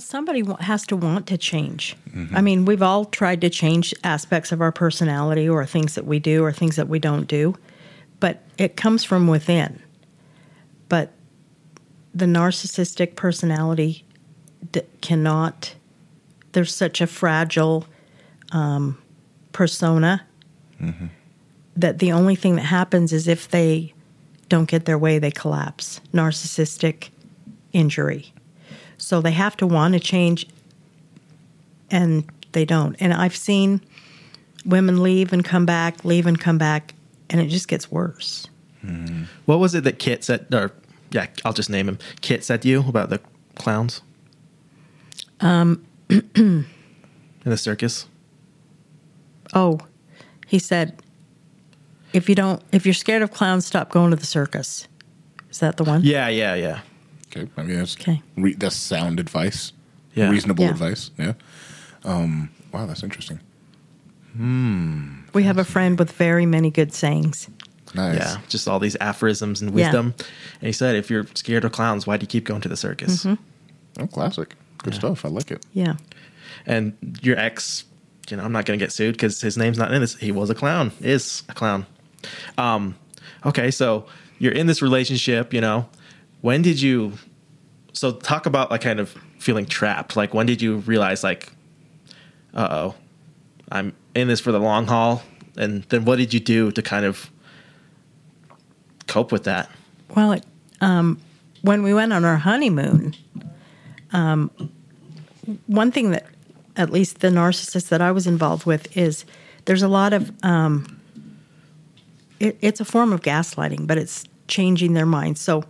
Well, somebody has to want to change. I mean, we've all tried to change aspects of our personality or things that we do or things that we don't do, but it comes from within. But the narcissistic personality d- cannot, there's such a fragile um, persona that the only thing that happens is if they don't get their way, they collapse. Narcissistic injury. So they have to want to change and they don't. And I've seen women leave and come back, leave and come back, and it just gets worse. What was it that Kit said? Or yeah, I'll just name him. Kit said to you about the clowns. Um, in the circus. Oh, he said, if you don't, if you're scared of clowns, stop going to the circus. Is that the one? Yeah, yeah, yeah. Okay, I mean that's Okay. re- that's sound advice. Yeah. reasonable Yeah. advice. Yeah. Um. Wow, that's interesting. Hmm. We have a friend with very many good sayings. Nice. Yeah, just all these aphorisms and wisdom. Yeah. wisdom. And he said, if you're scared of clowns, why do you keep going to the circus? Mm-hmm. Oh, classic. Good stuff. I like it. Yeah. And your ex, you know, I'm not going to get sued because his name's not in this. He was a clown, is a clown. Um, okay, so you're in this relationship, you know. When did you? So talk about like kind of feeling trapped. Like when did you realize like, uh oh, I'm in this for the long haul? And then what did you do to kind of cope with that? Well, it, um, when we went on our honeymoon, um, one thing that, at least the narcissist that I was involved with, is there's a lot of, um, it, it's a form of gaslighting, but it's changing their minds. So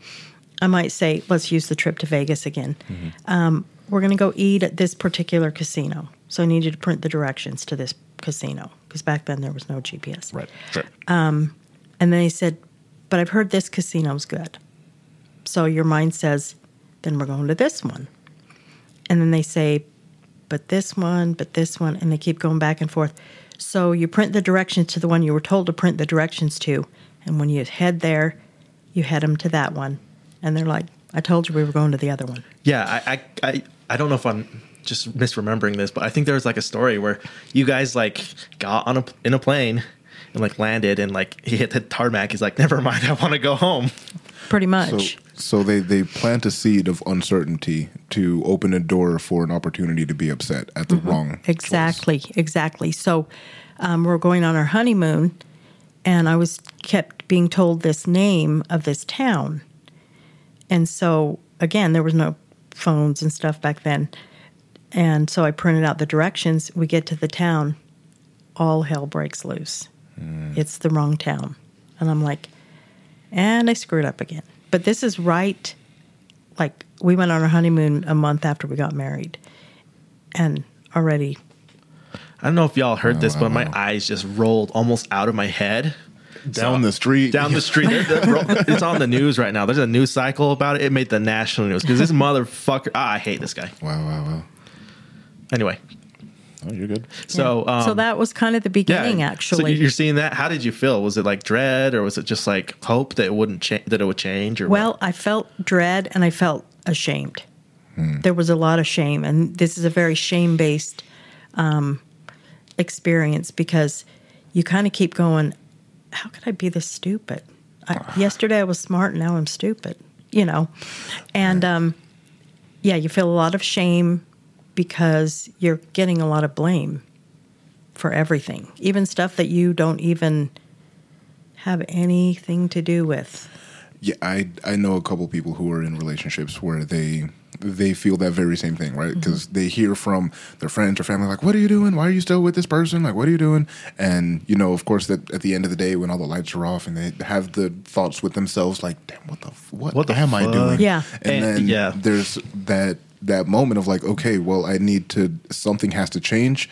I might say, let's use the trip to Vegas again. Um, we're going to go eat at this particular casino. So I need you to print the directions to this casino because back then there was no GPS. Right. Sure. And then he said, But I've heard this casino's good. So your mind says, Then we're going to this one. And then they say, But this one, but this one. And they keep going back and forth. So you print the directions to the one you were told to print the directions to. And when you head there, you head them to that one. And they're like, I told you we were going to the other one. Yeah, I, I, I, I don't know if I'm just misremembering this, but I think there was like a story where you guys like got on a in a plane and like landed and like he hit the tarmac. He's like, never mind, I want to go home. Pretty much. so they they plant a seed of uncertainty to open a door for an opportunity to be upset at the wrong. choice. Exactly, exactly. So um, we're going on our honeymoon, and I was kept being told this name of this town. And so, again, there was no phones and stuff back then. And so I printed out the directions. We get to the town, all hell breaks loose. Hmm. It's the wrong town. And I'm like, and I screwed up again. But this is right, like, we went on our honeymoon a month after we got married. And already I don't know if y'all heard oh, this, wow, but my wow. eyes just rolled almost out of my head. Down the street. Down the street, They're- they're ro- it's on the news right now. There's a news cycle about it. It made the national news because this motherfucker. Ah, I hate this guy. Wow, wow, wow. Anyway, Oh, you're good. so um, so that was kind of the beginning, So actually. you're seeing that. How did you feel? Was it like dread, or was it just like hope that it wouldn't change, that it would change? Or well, what? I felt dread and I felt ashamed. There was a lot of shame, and this is a very shame based um, experience because you kind of keep going, How could I be this stupid? I, yesterday I was smart, and now I'm stupid, you know? And um, yeah, you feel a lot of shame because you're getting a lot of blame for everything, even stuff that you don't even have anything to do with. Yeah, I I know a couple people who are in relationships where they they feel that very same thing, right? Mm-hmm. Because they hear from their friends or family like, "What are you doing? Why are you still with this person? Like, what are you doing?" And you know, of course, that at the end of the day, when all the lights are off and they have the thoughts with themselves, like, "Damn, what the f- what, What the am I doing?" Yeah. and, And- then yeah. there's that that moment of like, okay, well, I need to something has to change,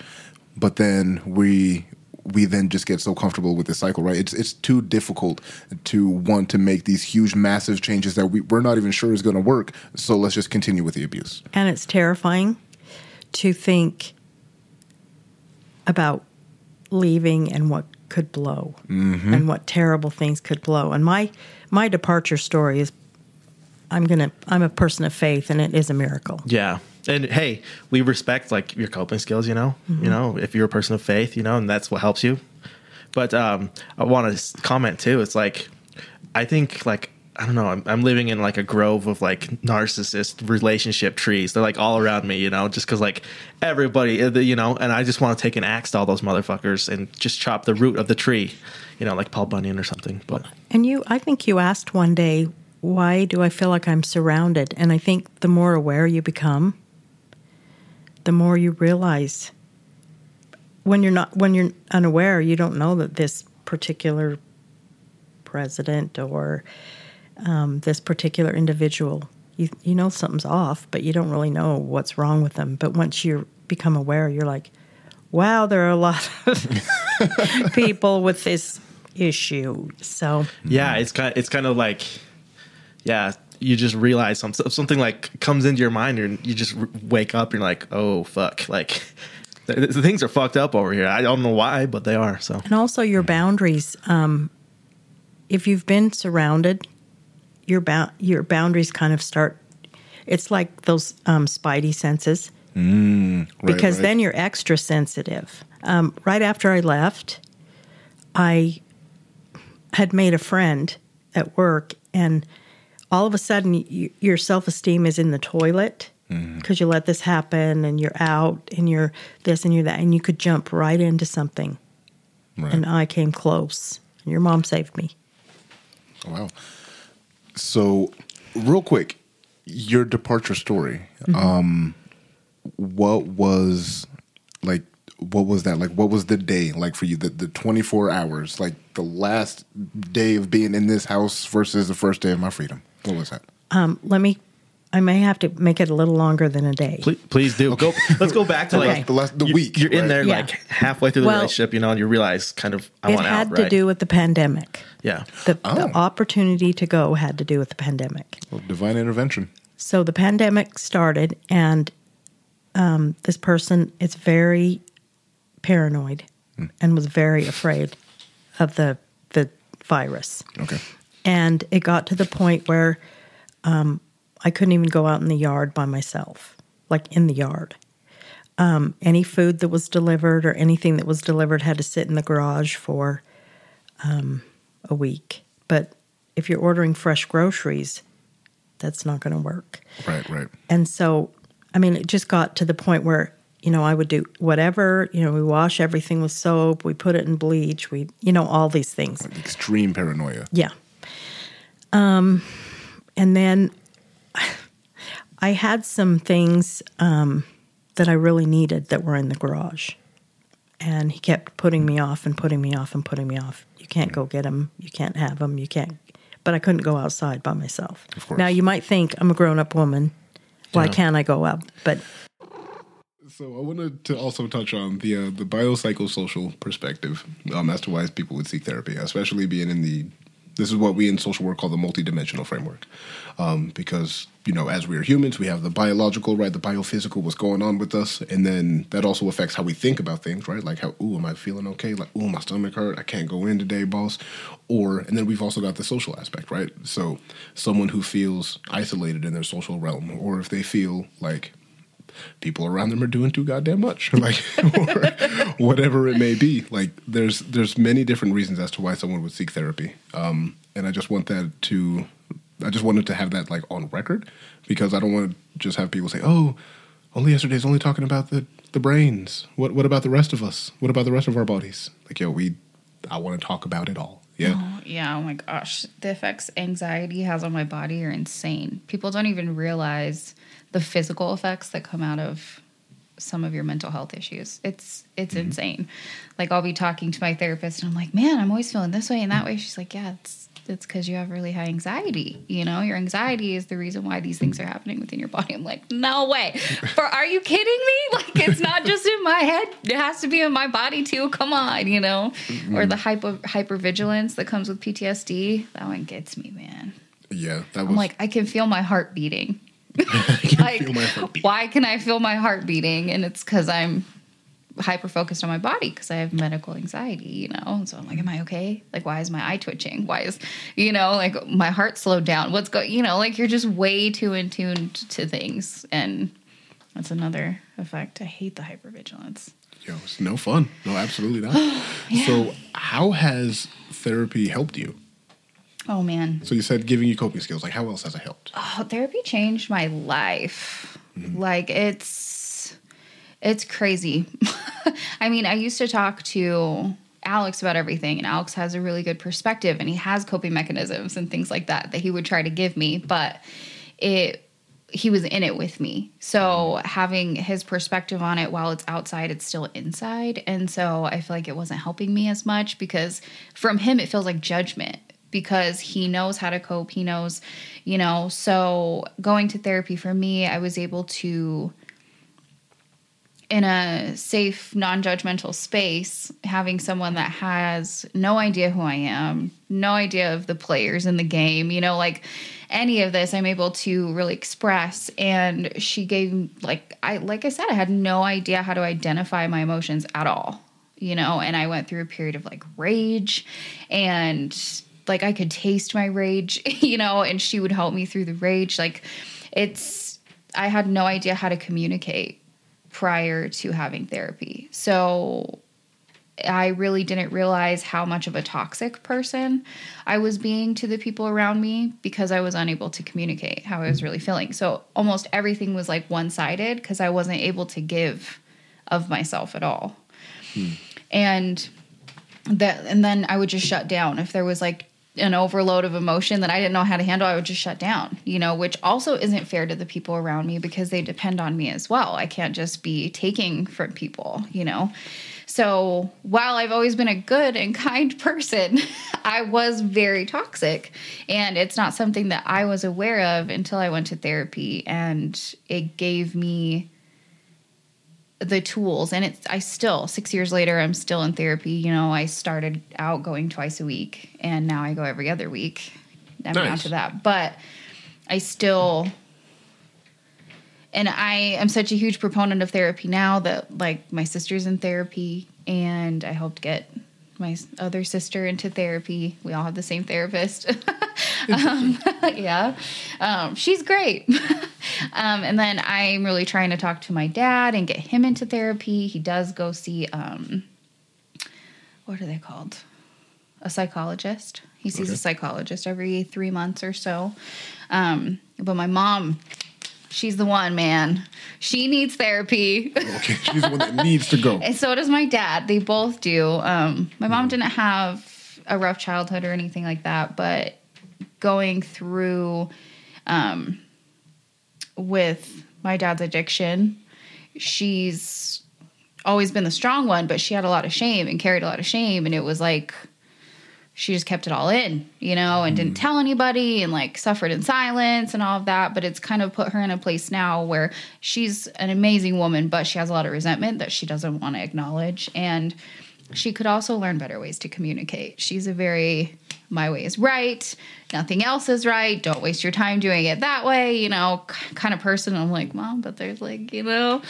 but then we we then just get so comfortable with this cycle, right? It's it's too difficult to want to make these huge, massive changes that we, we're not even sure is going to work. So let's just continue with the abuse. And it's terrifying to think about leaving and what could blow mm-hmm. and what terrible things could blow. And my my departure story is I'm going to I'm a person of faith and it is a miracle. yeah, And hey, we respect like your coping skills. You know, you know, if you're a person of faith, you know, and that's what helps you. But um, I want to comment too. It's like I think like I don't know. I'm, I'm living in like a grove of like narcissist relationship trees. They're like all around me, you know, just because like everybody, uh, you know, and I just want to take an axe to all those motherfuckers and just chop the root of the tree, you know, like Paul Bunyan or something. But And you, I think you asked one day, why do I feel like I'm surrounded? And I think the more aware you become, the more you realize when you're not, when you're unaware, you don't know that this particular president or um, this particular individual, you, you know something's off, but you don't really know what's wrong with them. But once you become aware, you're like, wow, there are a lot of people with this issue. So, yeah, it's kind it's kind of like, yeah, you just realize something something like comes into your mind and you just wake up. And you're like, oh fuck, like the, the things are fucked up over here. I don't know why, but they are. So And also your boundaries. Um, if you've been surrounded, your bou- your boundaries kind of start. It's like those um, spidey senses Right, because right. then you're extra sensitive. Um, right after I left, I had made a friend at work, and all of a sudden, y your self esteem is in the toilet because you let this happen, and you're out, and you're this, and you're that, and you could jump right into something. Right. And I came close. And your mom saved me. Wow. So, real quick, your departure story. Mm-hmm. Um, what was like? What was that like? What was the day like for you? The the twenty four hours, like the last day of being in this house versus the first day of my freedom. What was that? Um, let me. I may have to make it a little longer than a day. please, please do go. Let's go back to Okay. like The last the you- week. You're in there Yeah. like halfway through the Well- relationship, you know, and you realize kind of I it want had out. to right? do with the pandemic. yeah. The, Oh. the opportunity to go had to do with the pandemic. Well, divine intervention. So the pandemic started, and um, this person is very paranoid and was very afraid of the the virus. Okay. And it got to the point where um, I couldn't even go out in the yard by myself, like in the yard. Um, any food that was delivered or anything that was delivered had to sit in the garage for um, a week. But if you're ordering fresh groceries, that's not going to work. Right. Right. And so, I mean, it just got to the point where, you know, I would do whatever, you know, we wash everything with soap, we put it in bleach, we, you know, all these things. Extreme paranoia. Yeah. Um, and then I had some things um, that I really needed that were in the garage. And he kept putting me off and putting me off and putting me off. You can't go get them. You can't have them. You can't. But I couldn't go outside by myself. Of course. Now, you might think I'm a grown up woman. Why Yeah. can't I go out? But So I wanted to also touch on the uh, the biopsychosocial perspective um, as to why people would seek therapy, especially being in the this is what we in social work call the multidimensional framework, um, because you know as we are humans we have the biological right, the biophysical, what's going on with us, and then that also affects how we think about things, right? Like how ooh am I feeling okay? Like ooh my stomach hurt, I can't go in today, boss. Or and then we've also got the social aspect, right? So someone who feels isolated in their social realm, or if they feel like people around them are doing too goddamn much. Like or whatever it may be. Like there's there's many different reasons as to why someone would seek therapy. Um and i just want that to i just wanted to have that like on record because i don't want to just have people say oh only yesterday's only talking about the the brains. What what about the rest of us? What about the rest of our bodies? Like yo we i want to talk about it all. Yeah. Oh, yeah. Oh my gosh. The effects anxiety has on my body are insane. People don't even realize the physical effects that come out of some of your mental health issues. It's it's mm-hmm. insane. Like I'll be talking to my therapist and I'm like, "Man, I'm always feeling this way and that way." She's like, "Yeah, it's it's cuz you have really high anxiety. You know, your anxiety is the reason why these things are happening within your body." I'm like, "No way. For are you kidding me? Like it's not just in my head. It has to be in my body too. Come on, you know." Mm-hmm. Or the hyper hypervigilance that comes with PTSD. That one gets me, man. yeah that was I'm like, I can feel my heart beating. Like, feel my heartbeat. why can I feel my heart beating? And it's because I'm hyper focused on my body because I have medical anxiety, you know? And so I'm like, am I okay? Like, why is my eye twitching? Why is, you know, like my heart slowed down? What's going, you know, like you're just way too in tune to things. And That's another effect. I hate the hypervigilance. Yo, it's no fun. No, absolutely not. So, how has therapy helped you? Oh man. So you said giving you coping skills. Like, how else has it helped? Oh, therapy changed my life. Mm-hmm. Like it's it's crazy. I mean, I used to talk to Alex about everything and Alex has a really good perspective and he has coping mechanisms and things like that that he would try to give me, but it he was in it with me. So mm-hmm. having his perspective on it while it's outside, it's still inside. And so I feel like it wasn't helping me as much because from him, it feels like judgment because he knows how to cope. He knows, you know. So going to therapy for me, I was able to, in a safe, non judgmental space, having someone that has no idea who I am, no idea of the players in the game, you know, like any of this, I'm able to really express. And she gave, like, I, like I said, I had no idea how to identify my emotions at all, you know, and I went through a period of like rage and like I could taste my rage, you know, and she would help me through the rage. Like, it's, I had no idea how to communicate prior to having therapy. So I really didn't realize how much of a toxic person I was being to the people around me because I was unable to communicate how I was really feeling. So almost everything was like one sided because I wasn't able to give of myself at all. Hmm. And that and then I would just shut down if there was like an overload of emotion that I didn't know how to handle, I would just shut down, you know, which also isn't fair to the people around me because they depend on me as well. I can't just be taking from people, you know. So while I've always been a good and kind person, I was very toxic. And it's not something that I was aware of until I went to therapy. And it gave me the tools. And it's i still six years later i'm still in therapy. You know i started out going twice a week and now i go every other week. I'm Nice. to that. But i still and i am such a huge proponent of therapy now that like my sister's in therapy and i helped get my other sister into therapy. We all have the same therapist. Um, yeah. Um, she's great um, and then i'm really trying to talk to my dad and get him into therapy he does go see um, what are they called a psychologist he sees Okay. a psychologist every three months or so um, but my mom she's the one man she needs therapy Okay, she's the one that needs to go. and so does my dad. They both do. Um, my mom didn't have a rough childhood or anything like that, but going through um, with my dad's addiction, she's always been the strong one, but she had a lot of shame and carried a lot of shame. And it was like, she just kept it all in, you know, and didn't mm. tell anybody and like suffered in silence and all of that. But it's kind of put her in a place now where she's an amazing woman, but she has a lot of resentment that she doesn't want to acknowledge. And she could also learn better ways to communicate. She's a very, my way is right, nothing else is right, don't waste your time doing it that way, you know, kind of person. I'm like, mom, but there's like, you know,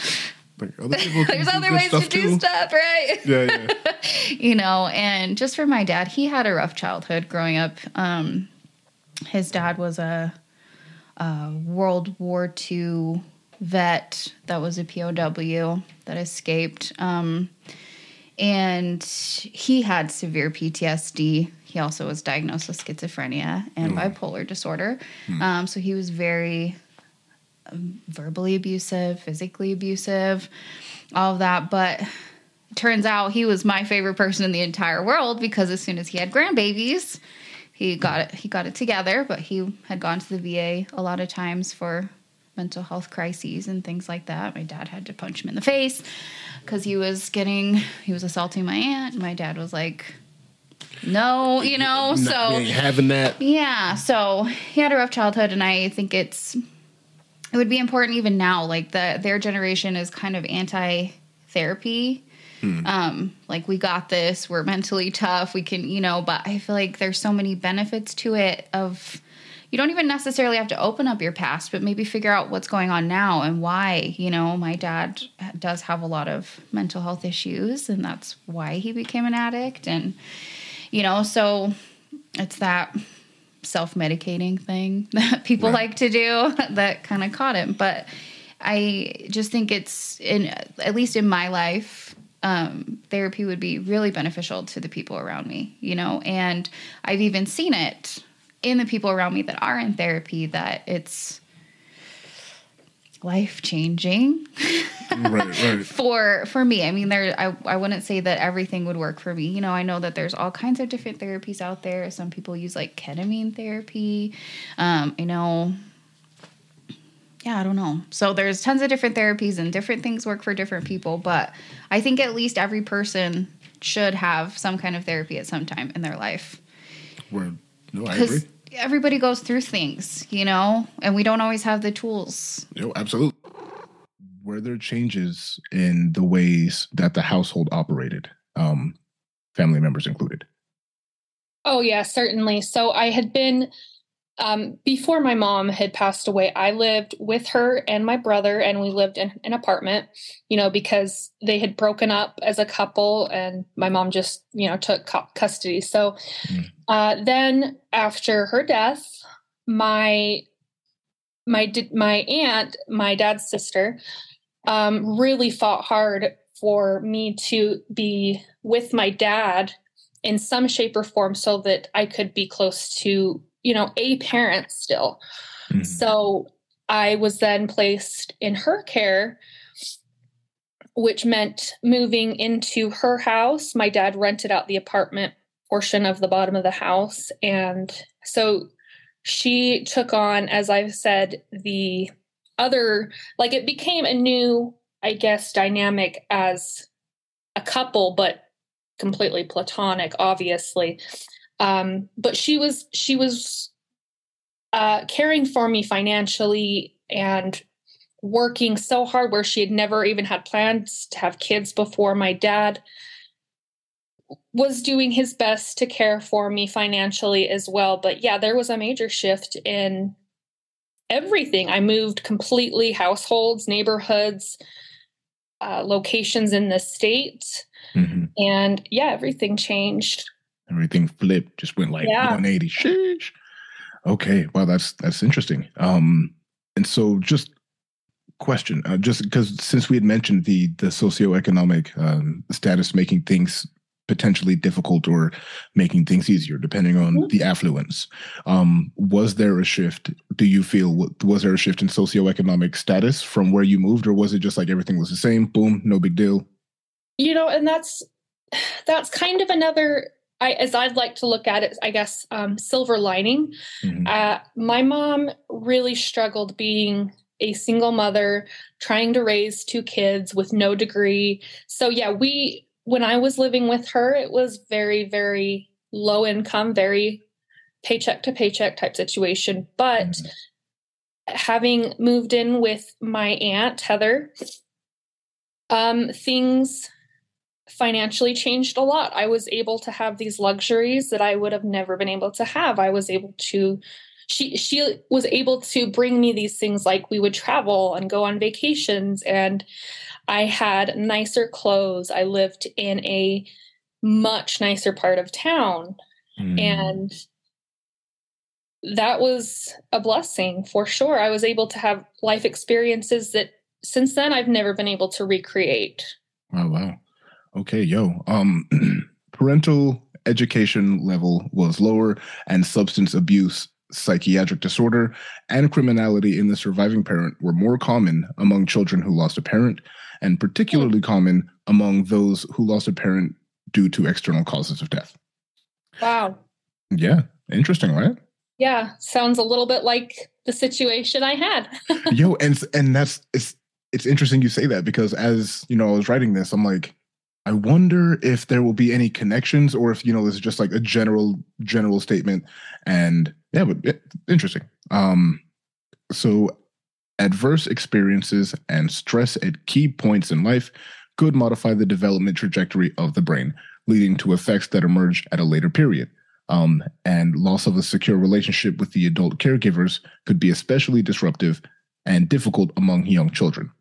But other there's other ways to do too. stuff, right? Yeah, yeah. you know and just for my dad he had a rough childhood growing up um his dad was a, a world war ii vet that was a pow that escaped um and he had severe ptsd he also was diagnosed with schizophrenia and bipolar disorder. Um, so he was very um, verbally abusive physically abusive all of that. But turns out he was my favorite person in the entire world because as soon as he had grandbabies, he got it he got it together, but he had gone to the VA a lot of times for mental health crises and things like that. My dad had to punch him in the face cuz he was getting he was assaulting my aunt. My dad was like no, you know, No, so having that. yeah, so he had a rough childhood, and I think it's it would be important even now. Like the their generation is kind of anti therapy. Um, like we got this, we're mentally tough, we can, you know, but I feel like there's so many benefits to it of you don't even necessarily have to open up your past, but maybe figure out what's going on now and why. You know, my dad does have a lot of mental health issues, and that's why he became an addict. And, you know, so it's that self medicating thing that people Right. like to do that kind of caught him. But I just think it's in at least in my life, um, therapy would be really beneficial to the people around me, you know, and I've even seen it in the people around me that are in therapy that it's life changing right, right. for for me i mean there I, I wouldn't say that everything would work for me you know i know that there's all kinds of different therapies out there some people use like ketamine therapy um you know yeah i don't know so there's tons of different therapies and different things work for different people but i think at least every person should have some kind of therapy at some time in their life Word. No, I agree. Because everybody goes through things you know and we don't always have the tools No, absolutely. Were there changes in the ways that the household operated, um, family members included? Oh, yeah, certainly. So I had been, um, before my mom had passed away, I lived with her and my brother, and we lived in an apartment, you know, because they had broken up as a couple and my mom just, you know, took cu- custody. So Mm. uh, then after her death, my my my aunt, my dad's sister, um, really fought hard for me to be with my dad in some shape or form so that I could be close to, you know, a parent still. Mhm. So I was then placed in her care, which meant moving into her house. My dad rented out the apartment portion of the bottom of the house. And so she took on, as I've said, the other, like it became a new, I guess, dynamic as a couple, but completely platonic, obviously. Um, but she was, she was uh, caring for me financially and working so hard where she had never even had plans to have kids before my dad was doing his best to care for me financially as well. But yeah there was a major shift in everything. I moved completely households neighborhoods uh, locations in the state. Mhm. and yeah everything changed Everything flipped, just went like Yeah. 180. Sheesh. Okay, well, that's that's interesting. Um, and so just question, uh, just because since we had mentioned the the socioeconomic um, status making things potentially difficult or making things easier depending on Mhm. the affluence um was there a shift do you feel was there a shift in socioeconomic status from where you moved or was it just like everything was the same boom no big deal you know and that's that's kind of another I, as i'd like to look at it i guess um, silver lining Mhm. uh, my mom really struggled being a single mother trying to raise two kids with no degree so yeah we when i was living with her it was very very low income very paycheck to paycheck type situation but Mhm. having moved in with my aunt heather um, things financially changed a lot. I was able to have these luxuries that I would have never been able to have. I was able to she she was able to bring me these things like we would travel and go on vacations and I had nicer clothes. I lived in a much nicer part of town Mhm. and that was a blessing for sure. I was able to have life experiences that since then I've never been able to recreate. Wow, wow. Okay, yo. Um parental education level was lower and substance abuse, psychiatric disorder, and criminality in the surviving parent were more common among children who lost a parent and particularly common among those who lost a parent due to external causes of death. Wow. Yeah, interesting, right? Yeah, sounds a little bit like the situation I had. yo, and and that's it's it's interesting you say that because as you know, I was writing this, I'm like, I wonder if there will be any connections or if you know this is just like a general general statement. And yeah, but interesting. Um, so adverse experiences and stress at key points in life could modify the development trajectory of the brain, leading to effects that emerge at a later period. Um, and loss of a secure relationship with the adult caregivers could be especially disruptive and difficult among young children.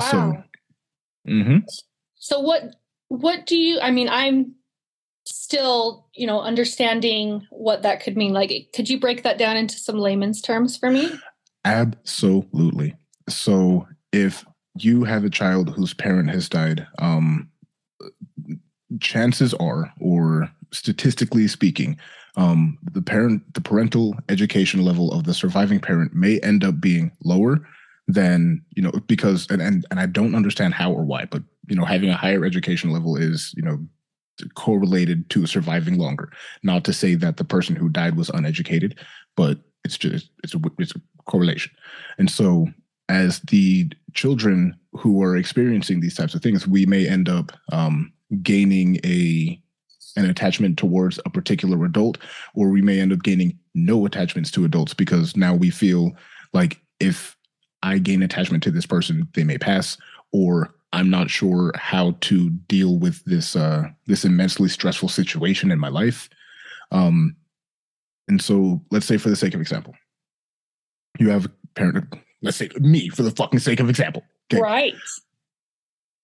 So, Wow. So what what do you I mean I'm still, you know, understanding what that could mean. Like could you break that down into some layman's terms for me? Absolutely. So if you have a child whose parent has died, um, chances are, or statistically speaking, um, the parent, the parental education level of the surviving parent may end up being lower than you know because and and and I don't understand how or why, but you know having a higher education level is you know correlated to surviving longer. Not to say that the person who died was uneducated, but it's just it's a it's a correlation. And so as the children who are experiencing these types of things, we may end up um, gaining a an attachment towards a particular adult, or we may end up gaining no attachments to adults because now we feel like if I gain attachment to this person, they may pass, or I'm not sure how to deal with this uh, this immensely stressful situation in my life. Um, and so, let's say, for the sake of example, you have a parent. Let's say me, for the fucking sake of example. Okay? Right.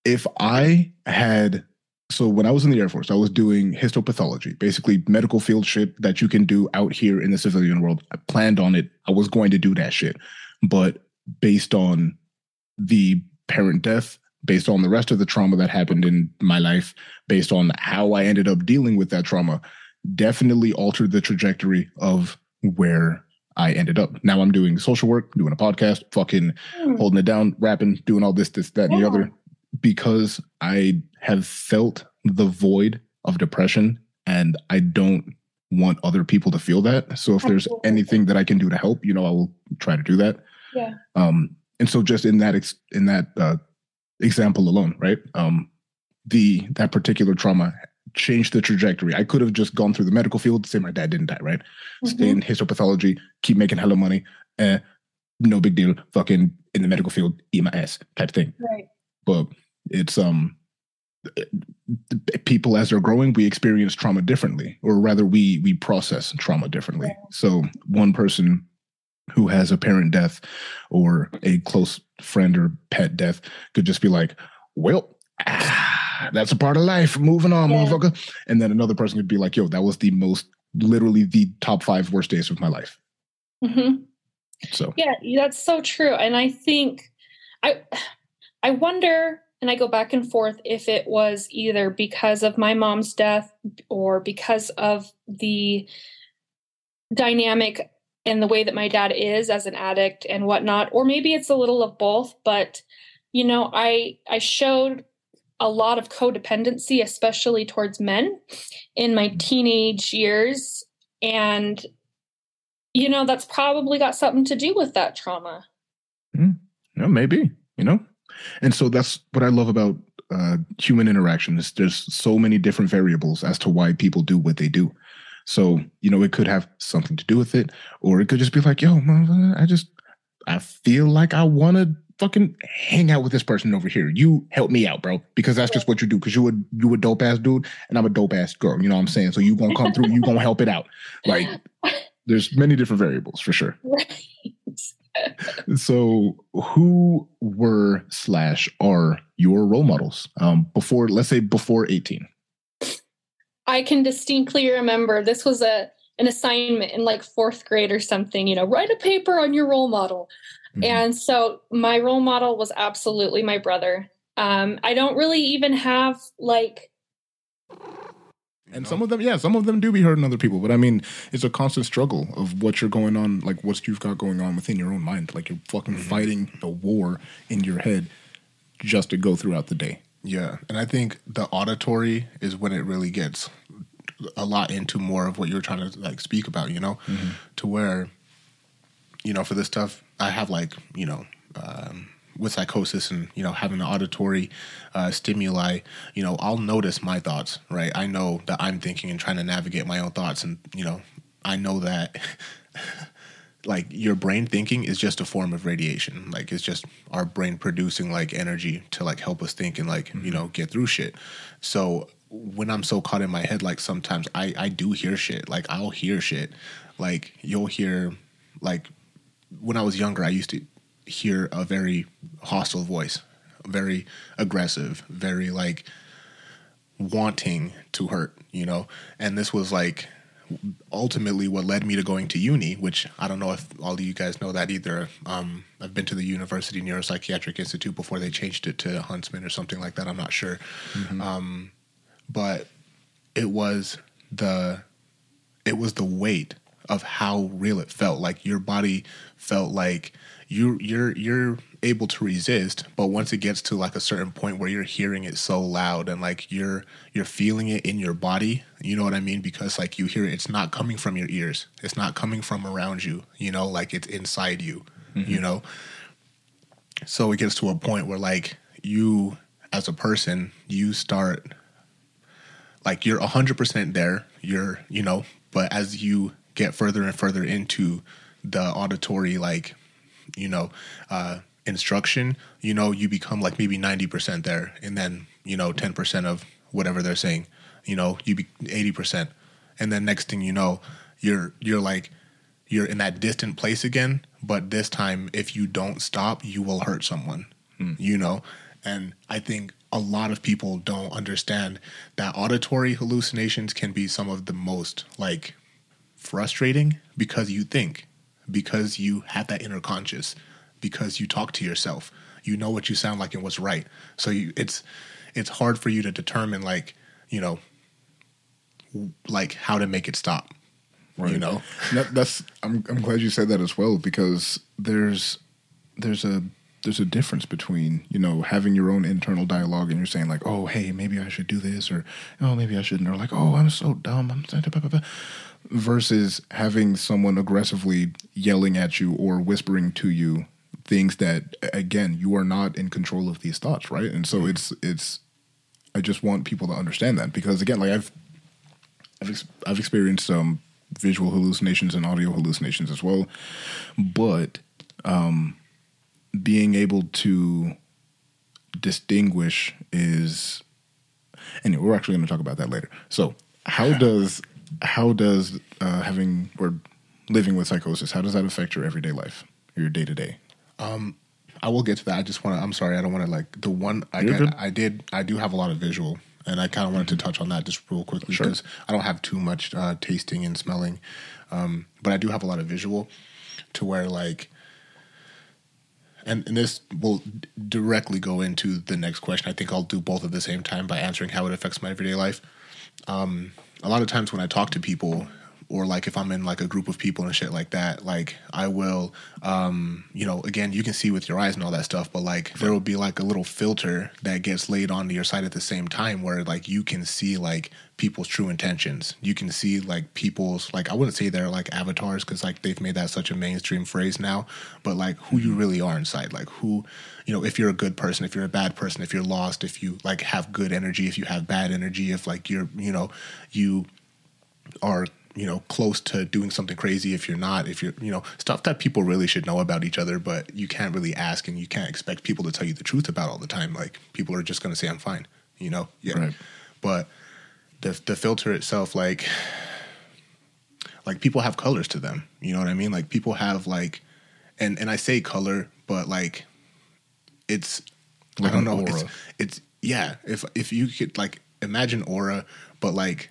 If I had so when I was in the Air Force, I was doing histopathology, basically medical field shit that you can do out here in the civilian world. I planned on it. I was going to do that shit. But based on the parent death, based on the rest of the trauma that happened in my life, based on how I ended up dealing with that trauma, definitely altered the trajectory of where I ended up. Now I'm doing social work, doing a podcast, fucking Hmm. holding it down, rapping, doing all this, this, that, and the other, because I have felt the void of depression and I don't want other people to feel that. So if there's anything that I can do to help, you know, I will try to do that. Yeah. Um, and so just in that ex- in that uh, example alone, right? Um, the that particular trauma changed the trajectory. I could have just gone through the medical field, say my dad didn't die, right? Stay in histopathology, keep making hella money, eh, no big deal. Fucking in the medical field, eat my ass type thing. Right. But it's um people as they're growing we experience trauma differently or rather we we process trauma differently so one person who has a parent death or a close friend or pet death could just be like well ah, that's a part of life. Moving on Yeah. motherfucker. And then another person could be like yo that was the most literally the top five worst days of my life. Hmm so. Yeah, that's so true. And I think I I wonder and I go back and forth if it was either because of my mom's death or because of the dynamic and the way that my dad is as an addict and whatnot, or maybe it's a little of both. But you know, I I showed a lot of codependency, especially towards men, in my teenage years, and you know that's probably got something to do with that trauma. Yeah, maybe, you know? And so that's what I love about uh, human interaction is there's so many different variables as to why people do what they do. So, you know, it could have something to do with it, or it could just be like, yo, motherfucker, I just, I feel like I want to fucking hang out with this person over here. You help me out, bro, because that's just what you do. Because you a you a dope ass dude, and I'm a dope ass girl. You know what I'm saying? So you gonna come through, you gonna help it out. Like, there's many different variables for sure. Right. So, who were slash are your role models um, before, let's say, before 18? I can distinctly remember this was a an assignment in like fourth grade or something, you know, write a paper on your role model. Mhm. And so my role model was absolutely my brother. Um, I don't really even have like And some of them, yeah, some of them do be hurting other people. But I mean, it's a constant struggle of what you're going on, like what you've got going on within your own mind. Like you're fucking fighting a war in your head just to go throughout the day. Yeah, and I think the auditory is when it really gets a lot into more of what you're trying to like speak about, you know, to where, you know, for this stuff, I have like, you know, um, with psychosis and you know having the auditory uh, stimuli, you know, I'll notice my thoughts, right? I know that I'm thinking and trying to navigate my own thoughts, and you know, I know that. like your brain thinking is just a form of radiation. Like it's just our brain producing like energy to like help us think and like you mm-hmm. know get through shit. So when i'm so caught in my head like sometimes i i do hear shit. Like i'll hear shit. Like you'll hear like when i was younger i used to hear a very hostile voice very aggressive very like wanting to hurt you know? And this was like ultimately what led me to going to uni, which I don't know if all of you guys know that either. Um, I've been to the University Neuropsychiatric Institute before they changed it to Huntsman or something like that. I'm not sure. Um, but it was the it was the weight of how real it felt. Like your body felt like you you're you're able to resist, but once it gets to like a certain point where you're hearing it so loud and like you're you're feeling it in your body, you know what I mean? Because like you hear it, it's not coming from your ears. It's not coming from around you, you know, like it's inside you, mm-hmm. you know. So it gets to a point where like you as a person, you start like you're 100% there you're you know but as you get further and further into the auditory like you know uh instruction you know you become like maybe 90% there and then you know 10% of whatever they're saying you know you be 80% and then next thing you know you're you're like you're in that distant place again but this time if you don't stop you will hurt someone you know? And i think a lot of people don't understand that auditory hallucinations can be some of the most like frustrating because you think because you have that inner conscious because you talk to yourself. You know what you sound like and what's right. So you it's it's hard for you to determine like you know like how to make it stop Right. you know? That, that's I'm I'm glad you said that as well because there's there's a there's a difference between you know having your own internal dialogue and you're saying like oh hey maybe I should do this or oh maybe I shouldn't or like oh I'm so dumb I'm so- blah, blah, blah," versus having someone aggressively yelling at you or whispering to you things that again you are not in control of these thoughts right? And so it's it's I just want people to understand that because again like I've I've ex- I've experienced some visual hallucinations and audio hallucinations as well, but um, being able to distinguish is anyway. We're actually going to talk about that later. So, how does how does uh, having or living with psychosis how does that affect your everyday life, your day to day? I will get to that. I just want to. I'm sorry. I don't want to like the one. I got. I did. I do have a lot of visual, and I kind of wanted to touch on that just real quickly Sure. because I don't have too much uh, tasting and smelling, um, but I do have a lot of visual, to where like, and, and this will directly go into the next question. I think I'll do both at the same time by answering how it affects my everyday life. Um, a lot of times when I talk to people, or like if I'm in like a group of people and shit like that, like I will, um, you know, again, you can see with your eyes and all that stuff, but like there will be like a little filter that gets laid onto your side at the same time where like you can see like people's true intentions. You can see like people's, like, I wouldn't say they're like avatars because like they've made that such a mainstream phrase now, but like who you really are inside, like who, you know, if you're a good person, if you're a bad person, if you're lost, if you like have good energy, if you have bad energy, if like you're, you know, you are you know close to doing something crazy if you're not if you're you know stuff that people really should know about each other but you can't really ask and you can't expect people to tell you the truth about all the time. Like people are just going to say i'm fine you know? Yeah. Right. but the the filter itself like like people have colors to them you know what i mean? Like people have like and and i say color but like it's Like i don't know it's it's yeah if if you could like imagine aura but like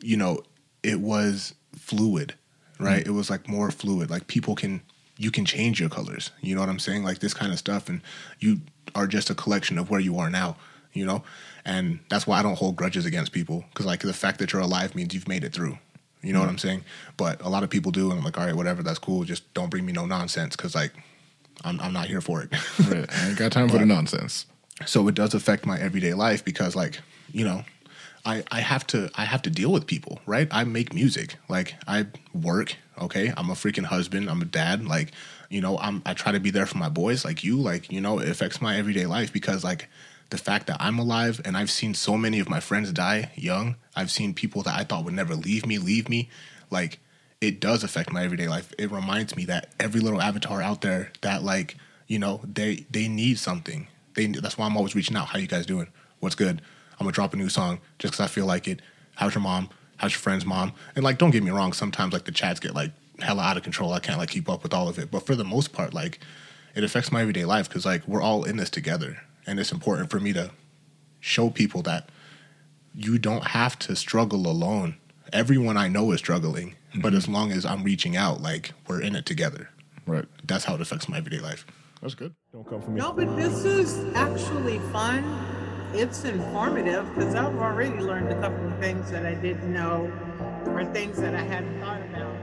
you know it was fluid right? Mm. It was like more fluid. Like people can you can change your colors you know what i'm saying? Like this kind of stuff and you are just a collection of where you are now you know? And that's why i don't hold grudges against people because like the fact that you're alive means you've made it through you know what mm. i'm saying? But a lot of people do and i'm like all right whatever that's cool just don't bring me no nonsense because like I'm, I'm not here for it. Right. I ain't got time for the nonsense. so it does affect my everyday life because like you know I, I have to I have to deal with people, right? I make music. Like I work, okay? I'm a freaking husband, I'm a dad, like, you know, I'm I try to be there for my boys like you, like, you know, it affects my everyday life because like the fact that I'm alive and I've seen so many of my friends die young. I've seen people that I thought would never leave me leave me. Like it does affect my everyday life. It reminds me that every little avatar out there that like, you know, they they need something. They that's why I'm always reaching out. How you guys doing? What's good? I'm gonna drop a new song just because I feel like it. How's your mom? How's your friend's mom? And like, don't get me wrong. Sometimes like the chats get like hella out of control. I can't like keep up with all of it. But for the most part, like it affects my everyday life because like we're all in this together, and it's important for me to show people that you don't have to struggle alone everyone I know is struggling, but mm-hmm. as long as I'm reaching out, like we're in it together. Right. That's how it affects my everyday life. That's good. Don't come for me. No, but this is actually fun. It's informative because I've already learned a couple of things that I didn't know or things that I hadn't thought about.